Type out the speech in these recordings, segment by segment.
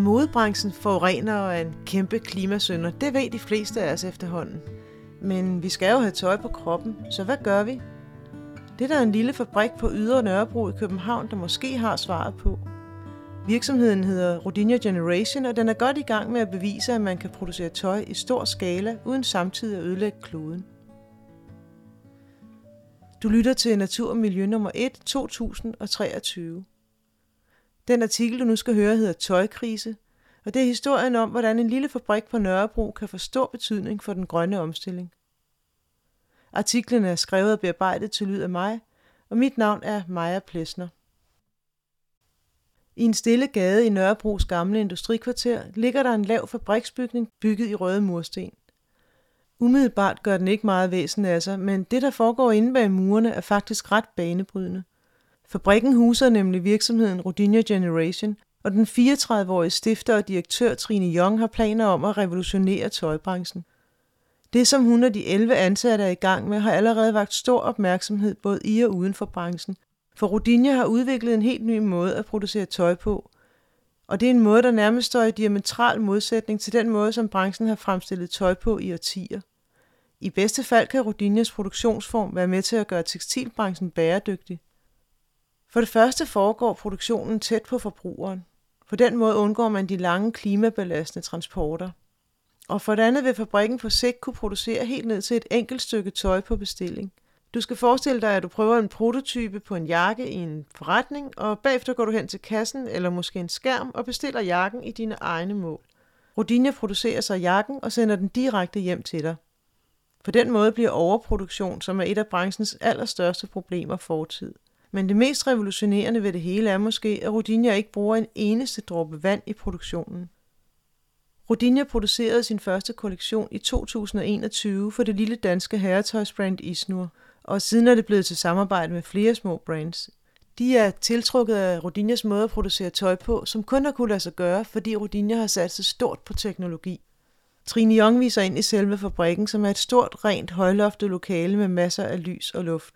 At modebranchen forurener og er en kæmpe klimasønder, det ved de fleste af os efterhånden. Men vi skal jo have tøj på kroppen, så hvad gør vi? Det er der en lille fabrik på Ydre Nørrebro i København, der måske har svaret på. Virksomheden hedder Rodinia Generation, og den er godt i gang med at bevise, at man kan producere tøj i stor skala, uden samtidig at ødelægge kloden. Du lytter til Natur og Miljø nummer 1, 2023. Den artikel, du nu skal høre, hedder Tøjkrise, og det er historien om, hvordan en lille fabrik på Nørrebro kan få stor betydning for den grønne omstilling. Artiklen er skrevet og bearbejdet til lyd af mig, og mit navn er Maja Plesner. I en stille gade i Nørrebros gamle industrikvarter ligger der en lav fabriksbygning bygget i røde mursten. Umiddelbart gør den ikke meget væsen af sig, men det, der foregår inde bag murene, er faktisk ret banebrydende. Fabrikken huser nemlig virksomheden Rodinia Generation, og den 34-årige stifter og direktør Trine Young har planer om at revolutionere tøjbranchen. Det, som hun og de 11 ansatte er i gang med, har allerede vagt stor opmærksomhed både i og uden for branchen. For Rodinia har udviklet en helt ny måde at producere tøj på, og det er en måde, der nærmest står i diametral modsætning til den måde, som branchen har fremstillet tøj på i årtier. I bedste fald kan Rodinias produktionsform være med til at gøre tekstilbranchen bæredygtig. For det første foregår produktionen tæt på forbrugeren. På den måde undgår man de lange klimabelastende transporter. Og for det andet vil fabrikken på sigt kunne producere helt ned til et enkelt stykke tøj på bestilling. Du skal forestille dig, at du prøver en prototype på en jakke i en forretning, og bagefter går du hen til kassen eller måske en skærm og bestiller jakken i dine egne mål. Rodinia producerer så jakken og sender den direkte hjem til dig. På den måde bliver overproduktion, som er et af branchens allerstørste problemer, fortid. Men det mest revolutionerende ved det hele er måske, at Rodinia ikke bruger en eneste dråbe vand i produktionen. Rodinia producerede sin første kollektion i 2021 for det lille danske herretøjsbrand Isnur, og siden er det blevet til samarbejde med flere små brands. De er tiltrukket af Rodinias måde at producere tøj på, som kun har kunne lade sig gøre, fordi Rodinia har sat sig stort på teknologi. Trine Young viser ind i selve fabrikken, som er et stort, rent, højloftet lokale med masser af lys og luft.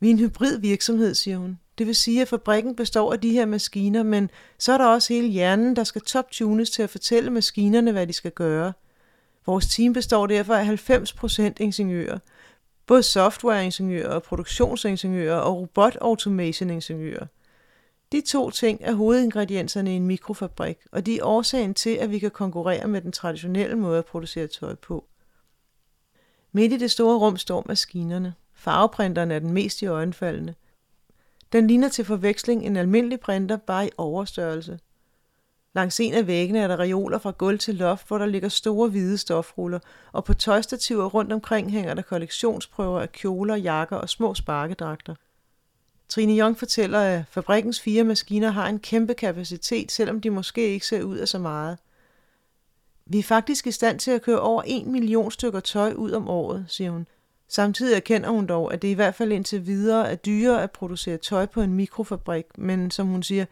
Vi er en hybrid virksomhed, siger hun. Det vil sige, at fabrikken består af de her maskiner, men så er der også hele hjernen, der skal top-tunes til at fortælle maskinerne, hvad de skal gøre. Vores team består derfor af 90% ingeniører. Både softwareingeniører, produktionsingeniører og robot automation ingeniører. De to ting er hovedingredienserne i en mikrofabrik, og de er årsagen til, at vi kan konkurrere med den traditionelle måde at producere tøj på. Midt i det store rum står maskinerne. Farveprinteren er den mest i øjenfaldende. Den ligner til forveksling en almindelig printer, bare i overstørrelse. Langs en af væggene er der reoler fra gulv til loft, hvor der ligger store hvide stofruller, og på tøjstativer rundt omkring hænger der kollektionsprøver af kjoler, jakker og små sparkedragter. Trine Jong fortæller, at fabrikkens fire maskiner har en kæmpe kapacitet, selvom de måske ikke ser ud af så meget. Vi er faktisk i stand til at køre over en million stykker tøj ud om året, siger hun. Samtidig erkender hun dog, at det i hvert fald indtil videre er dyrere at producere tøj på en mikrofabrik, men som hun siger,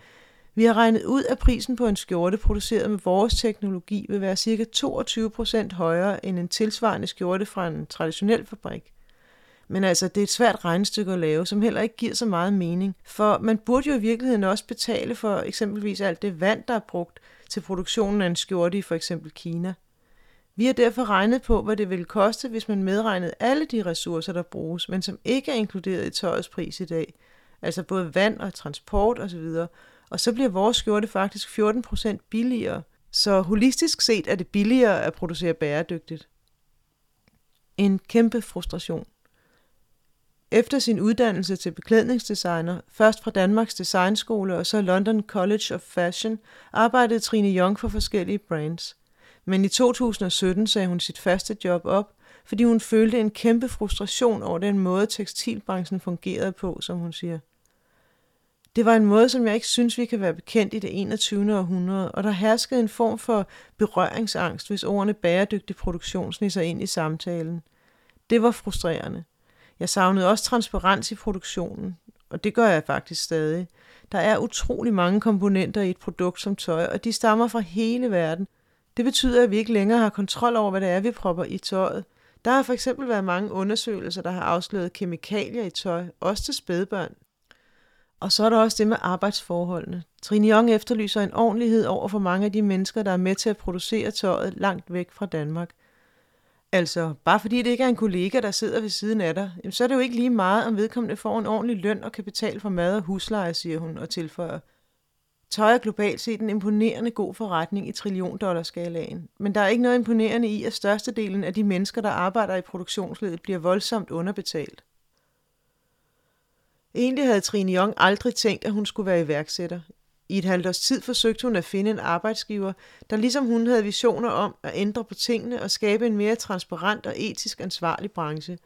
vi har regnet ud, at prisen på en skjorte produceret med vores teknologi vil være ca. 22% højere end en tilsvarende skjorte fra en traditionel fabrik. Men altså, det er et svært regnestykke at lave, som heller ikke giver så meget mening. For man burde jo i virkeligheden også betale for eksempelvis alt det vand, der er brugt til produktionen af en skjorte i for eksempel Kina. Vi har derfor regnet på, hvad det ville koste, hvis man medregnede alle de ressourcer, der bruges, men som ikke er inkluderet i tøjets pris i dag. Altså både vand og transport osv. Og så bliver vores skjorte faktisk 14% billigere. Så holistisk set er det billigere at producere bæredygtigt. En kæmpe frustration. Efter sin uddannelse til beklædningsdesigner, først fra Danmarks Designskole og så London College of Fashion, arbejdede Trine Young for forskellige brands. Men i 2017 sagde hun sit første job op, fordi hun følte en kæmpe frustration over den måde, tekstilbranchen fungerede på, som hun siger. Det var en måde, som jeg ikke synes, vi kan være bekendt i det 21. århundrede, og der herskede en form for berøringsangst, hvis ordene bæredygtig produktion sniger ind i samtalen. Det var frustrerende. Jeg savnede også transparens i produktionen, og det gør jeg faktisk stadig. Der er utrolig mange komponenter i et produkt som tøj, og de stammer fra hele verden. Det betyder, at vi ikke længere har kontrol over, hvad det er, vi propper i tøjet. Der har for eksempel været mange undersøgelser, der har afsløret kemikalier i tøj, også til spædbørn. Og så er der også det med arbejdsforholdene. Trine Young efterlyser en ordentlighed over for mange af de mennesker, der er med til at producere tøjet langt væk fra Danmark. Altså, bare fordi det ikke er en kollega, der sidder ved siden af dig, så er det jo ikke lige meget, om vedkommende får en ordentlig løn og kan betale for mad og husleje, siger hun og tilføjer. Tøj er globalt set en imponerende god forretning i trilliondollarskalaen, men der er ikke noget imponerende i, at størstedelen af de mennesker, der arbejder i produktionsledet, bliver voldsomt underbetalt. Egentlig havde Trine Young aldrig tænkt, at hun skulle være iværksætter. I et halvt års tid forsøgte hun at finde en arbejdsgiver, der ligesom hun havde visioner om at ændre på tingene og skabe en mere transparent og etisk ansvarlig branche.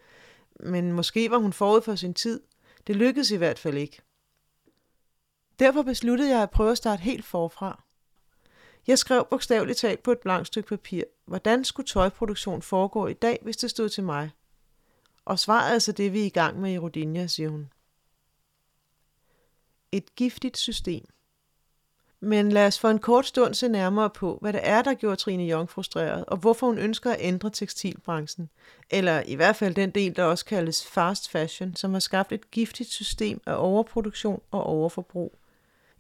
Men måske var hun forud for sin tid. Det lykkedes i hvert fald ikke. Derfor besluttede jeg at prøve at starte helt forfra. Jeg skrev bogstaveligt talt på et blankt stykke papir, hvordan skulle tøjproduktion foregå i dag, hvis det stod til mig? Og svaret er altså det, vi er i gang med i Rodinia, siger hun. Et giftigt system. Men lad os for en kort stund se nærmere på, hvad det er, der gjorde Trine Jong frustreret, og hvorfor hun ønsker at ændre tekstilbranchen. Eller i hvert fald den del, der også kaldes fast fashion, som har skabt et giftigt system af overproduktion og overforbrug.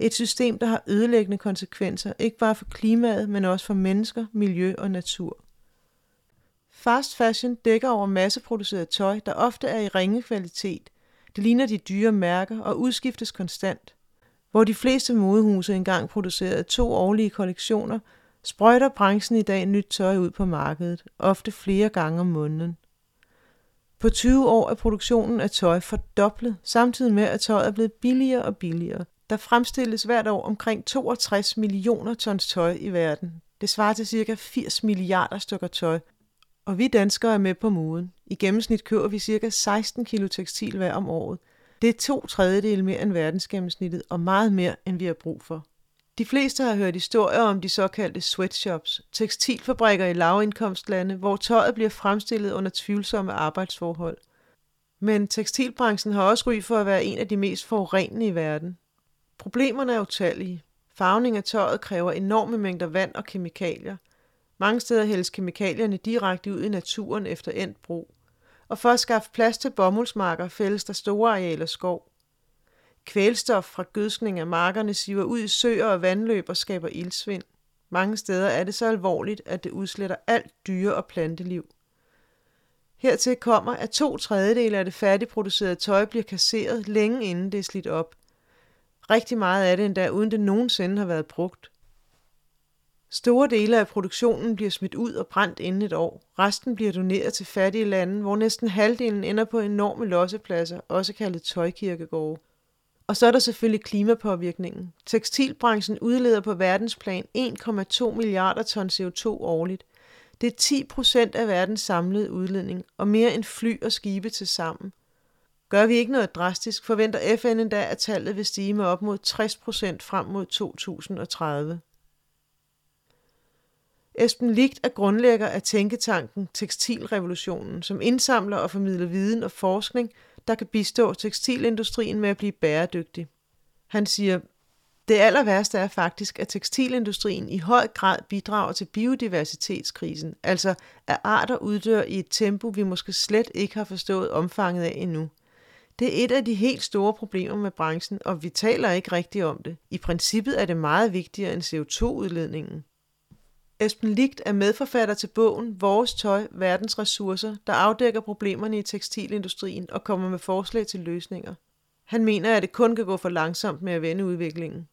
Et system, der har ødelæggende konsekvenser, ikke bare for klimaet, men også for mennesker, miljø og natur. Fast fashion dækker over masseproduceret tøj, der ofte er i ringe kvalitet. Det ligner de dyre mærker og udskiftes konstant. Hvor de fleste modehuse engang producerede to årlige kollektioner, sprøjter branchen i dag nyt tøj ud på markedet, ofte flere gange om måneden. På 20 år er produktionen af tøj fordoblet, samtidig med at tøjet er blevet billigere og billigere. Der fremstilles hvert år omkring 62 millioner tons tøj i verden. Det svarer til ca. 80 milliarder stykker tøj. Og vi danskere er med på moden. I gennemsnit køber vi ca. 16 kilo tekstil hver om året. Det er to tredjedele mere end verdensgennemsnittet, og meget mere, end vi har brug for. De fleste har hørt historier om de såkaldte sweatshops, tekstilfabrikker i lavindkomstlande, hvor tøjet bliver fremstillet under tvivlsomme arbejdsforhold. Men tekstilbranchen har også ry for at være en af de mest forurenende i verden. Problemerne er utallige. Farvning af tøjet kræver enorme mængder vand og kemikalier. Mange steder hældes kemikalierne direkte ud i naturen efter endt brug. Og for at skaffe plads til bomuldsmarker fældes der store arealer skov. Kvælstof fra gødskning af markerne siver ud i søer og vandløb og skaber ildsvind. Mange steder er det så alvorligt, at det udsletter alt dyre- og planteliv. Hertil kommer, at to tredjedele af det færdigproducerede tøj bliver kasseret længe inden det er slidt op. Rigtig meget af det endda, uden det nogensinde har været brugt. Store dele af produktionen bliver smidt ud og brændt inden et år. Resten bliver doneret til fattige lande, hvor næsten halvdelen ender på enorme lossepladser, også kaldet tøjkirkegårde. Og så er der selvfølgelig klimapåvirkningen. Tekstilbranchen udleder på verdensplan 1,2 milliarder ton CO2 årligt. Det er 10 procent af verdens samlede udledning, og mere end fly og skibe til sammen. Gør vi ikke noget drastisk, forventer FN endda, at tallet vil stige med op mod 60 procent frem mod 2030. Esben Ligt er grundlægger af tænketanken Tekstilrevolutionen, som indsamler og formidler viden og forskning, der kan bistå tekstilindustrien med at blive bæredygtig. Han siger, det aller værste er faktisk, at tekstilindustrien i høj grad bidrager til biodiversitetskrisen, altså at arter uddør i et tempo, vi måske slet ikke har forstået omfanget af endnu. Det er et af de helt store problemer med branchen, og vi taler ikke rigtigt om det. I princippet er det meget vigtigere end CO2-udledningen. Esben Ligt er medforfatter til bogen Vores tøj, verdens ressourcer, der afdækker problemerne i tekstilindustrien og kommer med forslag til løsninger. Han mener, at det kun kan gå for langsomt med at vende udviklingen.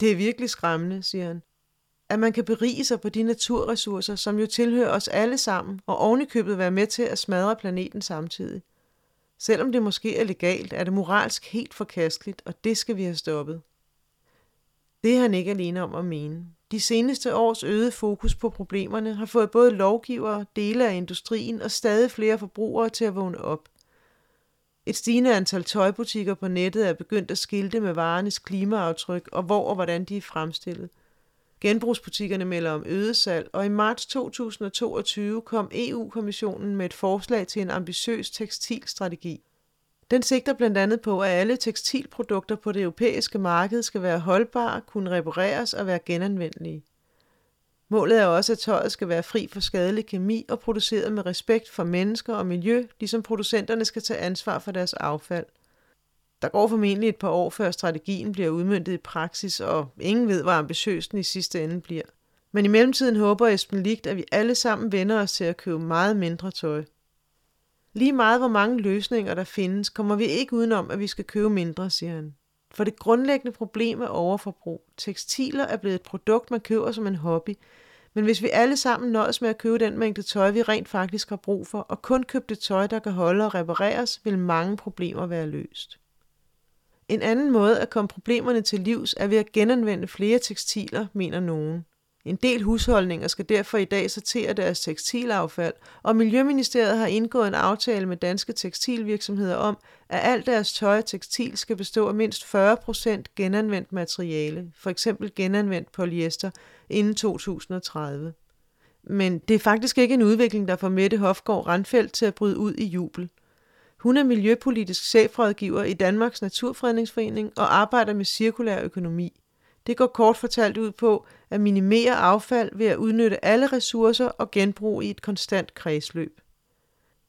Det er virkelig skræmmende, siger han. At man kan berige sig på de naturressourcer, som jo tilhører os alle sammen, og ovenikøbet være med til at smadre planeten samtidig. Selvom det måske er legalt, er det moralsk helt forkasteligt, og det skal vi have stoppet. Det er han ikke alene om at mene. De seneste års øgede fokus på problemerne har fået både lovgivere, dele af industrien og stadig flere forbrugere til at vågne op. Et stigende antal tøjbutikker på nettet er begyndt at skilte med varernes klimaaftryk og hvor og hvordan de er fremstillet. Genbrugsbutikkerne melder om øget salg, og i marts 2022 kom EU-kommissionen med et forslag til en ambitiøs tekstilstrategi. Den sigter blandt andet på, at alle tekstilprodukter på det europæiske marked skal være holdbare, kunne repareres og være genanvendelige. Målet er også, at tøjet skal være fri for skadelig kemi og produceret med respekt for mennesker og miljø, ligesom producenterne skal tage ansvar for deres affald. Der går formentlig et par år, før strategien bliver udmyndtet i praksis, og ingen ved, hvor ambitiøs den i sidste ende bliver. Men i mellemtiden håber Esben Ligt, at vi alle sammen vender os til at købe meget mindre tøj. Lige meget hvor mange løsninger der findes, kommer vi ikke udenom, at vi skal købe mindre, siger han. For det grundlæggende problem er overforbrug. Tekstiler er blevet et produkt, man køber som en hobby. Men hvis vi alle sammen nøjes med at købe den mængde tøj, vi rent faktisk har brug for, og kun købe det tøj, der kan holde og repareres, vil mange problemer være løst. En anden måde at komme problemerne til livs er ved at genanvende flere tekstiler, mener nogen. En del husholdninger skal derfor i dag sortere deres tekstilaffald, og Miljøministeriet har indgået en aftale med danske tekstilvirksomheder om, at alt deres tøj og tekstil skal bestå af mindst 40% genanvendt materiale, f.eks. genanvendt polyester, inden 2030. Men det er faktisk ikke en udvikling, der får Mette Hofgaard Randfeldt til at bryde ud i jubel. Hun er miljøpolitisk chefrådgiver i Danmarks Naturfredningsforening og arbejder med cirkulær økonomi. Det går kort fortalt ud på at minimere affald ved at udnytte alle ressourcer og genbruge i et konstant kredsløb.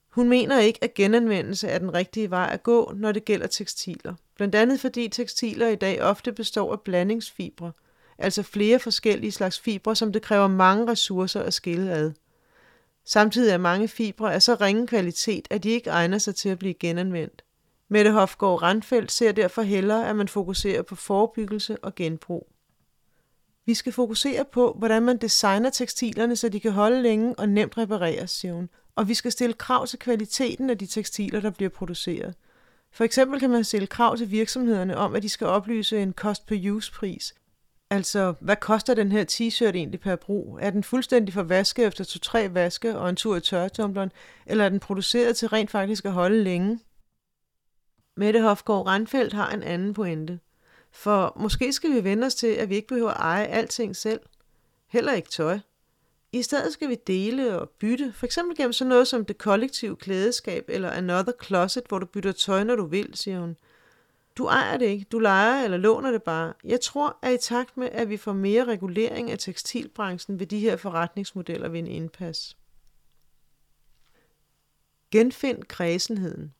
Hun mener ikke, at genanvendelse er den rigtige vej at gå, når det gælder tekstiler. Blandt andet fordi tekstiler i dag ofte består af blandingsfibre, altså flere forskellige slags fibre, som det kræver mange ressourcer at skille ad. Samtidig er mange fibre af så ringe kvalitet, at de ikke egner sig til at blive genanvendt. Mette Hofgaard Randfeldt ser derfor hellere, at man fokuserer på forebyggelse og genbrug. Vi skal fokusere på, hvordan man designer tekstilerne, så de kan holde længe og nemt repareres, siger hun. Og vi skal stille krav til kvaliteten af de tekstiler, der bliver produceret. For eksempel kan man stille krav til virksomhederne om, at de skal oplyse en cost-per-use-pris. Altså, hvad koster den her t-shirt egentlig per brug? Er den fuldstændig for vaske efter to-tre vaske og en tur i tørretumbleren, eller er den produceret til rent faktisk at holde længe? Mette Hofgaard Randfeldt har en anden pointe. For måske skal vi vende os til, at vi ikke behøver at eje alting selv. Heller ikke tøj. I stedet skal vi dele og bytte, for eksempel gennem sådan noget som det kollektive klædeskab eller Another Closet, hvor du bytter tøj, når du vil, siger hun. Du ejer det ikke, du leger eller låner det bare. Jeg tror, at i takt med, at vi får mere regulering af tekstilbranchen, vil de her forretningsmodeller vinde indpas. Genfind kredsenheden.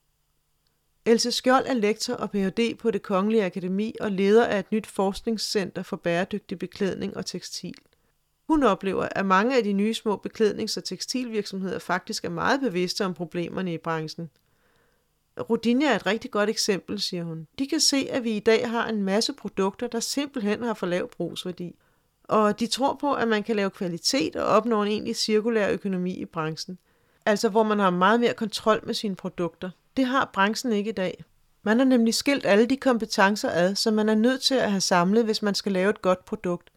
Else Skjold er lektor og Ph.D. på det Kongelige Akademi og leder af et nyt forskningscenter for bæredygtig beklædning og tekstil. Hun oplever, at mange af de nye små beklædnings- og tekstilvirksomheder faktisk er meget bevidste om problemerne i branchen. Rodinia er et rigtig godt eksempel, siger hun. De kan se, at vi i dag har en masse produkter, der simpelthen har for lav brugsværdi. Og de tror på, at man kan lave kvalitet og opnå en egentlig cirkulær økonomi i branchen. Altså hvor man har meget mere kontrol med sine produkter. Det har branchen ikke i dag. Man har nemlig skilt alle de kompetencer ad, som man er nødt til at have samlet, hvis man skal lave et godt produkt.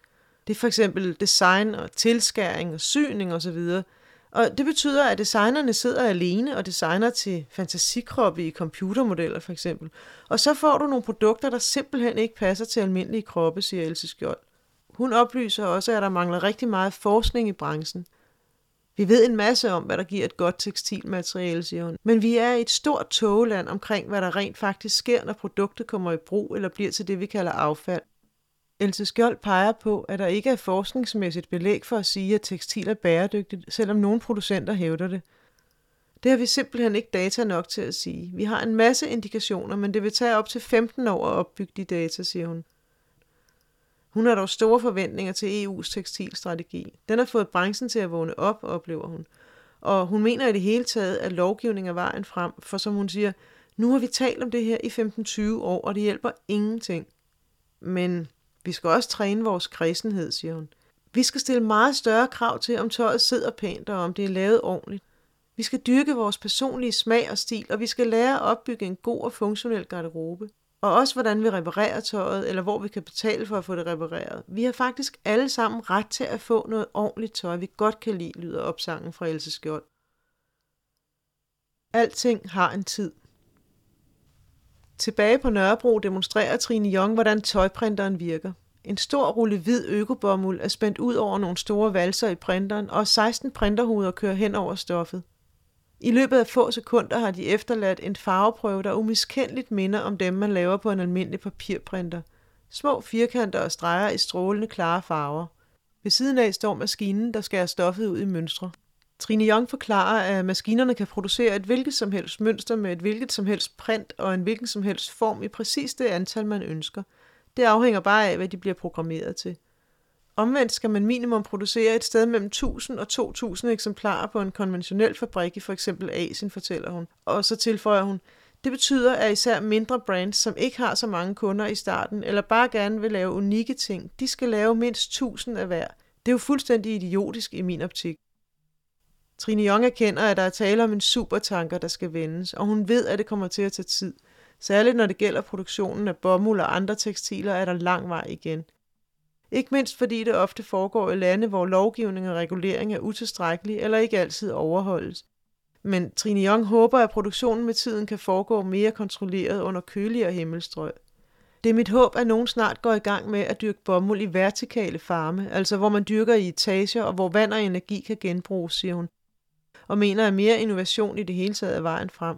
Det er for eksempel design og tilskæring og syning osv. Og det betyder, at designerne sidder alene og designer til fantasikroppe i computermodeller for eksempel. Og så får du nogle produkter, der simpelthen ikke passer til almindelige kroppe, siger Else Skjold. Hun oplyser også, at der mangler rigtig meget forskning i branchen. Vi ved en masse om, hvad der giver et godt tekstilmateriale, siger hun. Men vi er i et stort tågeland omkring, hvad der rent faktisk sker, når produktet kommer i brug eller bliver til det, vi kalder affald. Else Skjold peger på, at der ikke er forskningsmæssigt belæg for at sige, at tekstil er bæredygtigt, selvom nogle producenter hævder det. Det har vi simpelthen ikke data nok til at sige. Vi har en masse indikationer, men det vil tage op til 15 år at opbygge de data, siger hun. Hun har dog store forventninger til EU's tekstilstrategi. Den har fået branchen til at vågne op, oplever hun. Og hun mener i det hele taget, at lovgivning er vejen frem, for som hun siger, nu har vi talt om det her i 15-20 år, og det hjælper ingenting. Men vi skal også træne vores kredsenhed, siger hun. Vi skal stille meget større krav til, om tøjet sidder pænt og om det er lavet ordentligt. Vi skal dyrke vores personlige smag og stil, og vi skal lære at opbygge en god og funktionel garderobe. Og også hvordan vi reparerer tøjet, eller hvor vi kan betale for at få det repareret. Vi har faktisk alle sammen ret til at få noget ordentligt tøj, vi godt kan lide, lyder opsangen fra Else Skjold. Alting har en tid. Tilbage på Nørrebro demonstrerer Trine Jong, hvordan tøjprinteren virker. En stor rulle hvid økobomuld er spændt ud over nogle store valser i printeren, og 16 printerhoveder kører hen over stoffet. I løbet af få sekunder har de efterladt en farveprøve, der umiskendeligt minder om dem, man laver på en almindelig papirprinter. Små firkanter og streger i strålende klare farver. Ved siden af står maskinen, der skærer stoffet ud i mønstre. Trine Young forklarer, at maskinerne kan producere et hvilket som helst mønster med et hvilket som helst print og en hvilken som helst form i præcis det antal, man ønsker. Det afhænger bare af, hvad de bliver programmeret til. Omvendt skal man minimum producere et sted mellem 1000 og 2000 eksemplarer på en konventionel fabrik i for eksempel Asien, fortæller hun. Og så tilføjer hun, det betyder, at især mindre brands, som ikke har så mange kunder i starten, eller bare gerne vil lave unikke ting, de skal lave mindst 1000 af hver. Det er jo fuldstændig idiotisk i min optik. Trine Young erkender, at der er tale om en supertanker, der skal vendes, og hun ved, at det kommer til at tage tid. Særligt når det gælder produktionen af bomuld og andre tekstiler, er der lang vej igen. Ikke mindst fordi det ofte foregår i lande, hvor lovgivning og regulering er utilstrækkelig eller ikke altid overholdes. Men Trine Young håber, at produktionen med tiden kan foregå mere kontrolleret under køligere himmelstrøg. Det er mit håb, at nogen snart går i gang med at dyrke bomuld i vertikale farme, altså hvor man dyrker i etager og hvor vand og energi kan genbruges, siger hun, og mener, at mere innovation i det hele taget er vejen frem.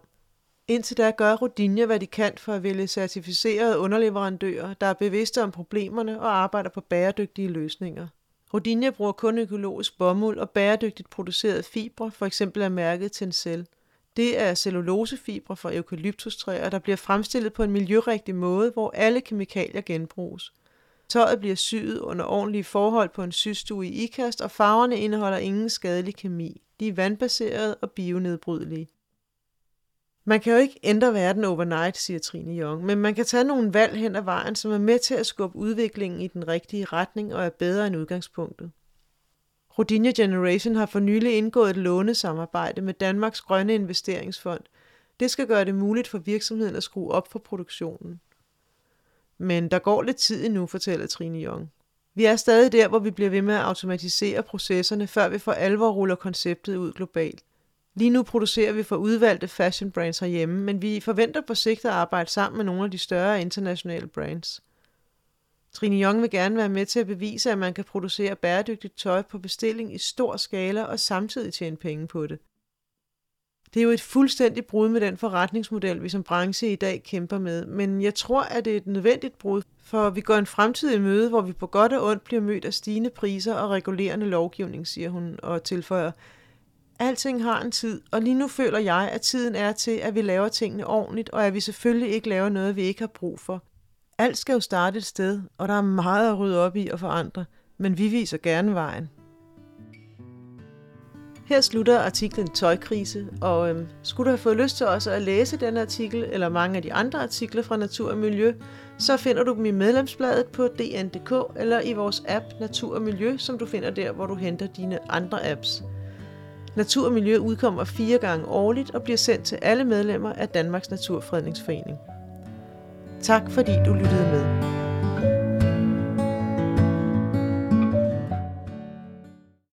Indtil da gør Rodinja, hvad de kan for at vælge certificerede underleverandører, der er bevidste om problemerne og arbejder på bæredygtige løsninger. Rodinja bruger kun økologisk bomuld og bæredygtigt producerede fibre, for eksempel af mærket Tencel. Det er cellulosefibre fra eukalyptustræer, der bliver fremstillet på en miljørigtig måde, hvor alle kemikalier genbruges. Tøjet bliver syet under ordentlige forhold på en systue i ikast, og farverne indeholder ingen skadelig kemi. De er vandbaserede og bionedbrydelige. Man kan jo ikke ændre verden overnight, siger Trine Young, men man kan tage nogle valg hen ad vejen, som er med til at skubbe udviklingen i den rigtige retning og er bedre end udgangspunktet. Rodinja Generation har for nylig indgået et lånesamarbejde med Danmarks Grønne Investeringsfond. Det skal gøre det muligt for virksomheden at skrue op for produktionen. Men der går lidt tid endnu, fortæller Trine Jong. Vi er stadig der, hvor vi bliver ved med at automatisere processerne, før vi for alvor ruller konceptet ud globalt. Lige nu producerer vi for udvalgte fashion brands herhjemme, men vi forventer på sigt at arbejde sammen med nogle af de større internationale brands. Trine Jong vil gerne være med til at bevise, at man kan producere bæredygtigt tøj på bestilling i stor skala og samtidig tjene penge på det. Det er jo et fuldstændigt brud med den forretningsmodel, vi som branche i dag kæmper med, men jeg tror, at det er et nødvendigt brud, for vi går en fremtid i møde, hvor vi på godt og ondt bliver mødt af stigende priser og regulerende lovgivning, siger hun og tilføjer, Alting har en tid, og lige nu føler jeg, at tiden er til, at vi laver tingene ordentligt, og at vi selvfølgelig ikke laver noget, vi ikke har brug for. Alt skal jo starte et sted, og der er meget at rydde op i og forandre, men vi viser gerne vejen. Her slutter artiklen Tøjkrise, og øhm, skulle du have fået lyst til også at læse den artikel, eller mange af de andre artikler fra Natur og Miljø, så finder du dem i medlemsbladet på dn.dk eller i vores app Natur og Miljø, som du finder der, hvor du henter dine andre apps. Natur og Miljø udkommer fire gange årligt og bliver sendt til alle medlemmer af Danmarks Naturfredningsforening. Tak fordi du lyttede med.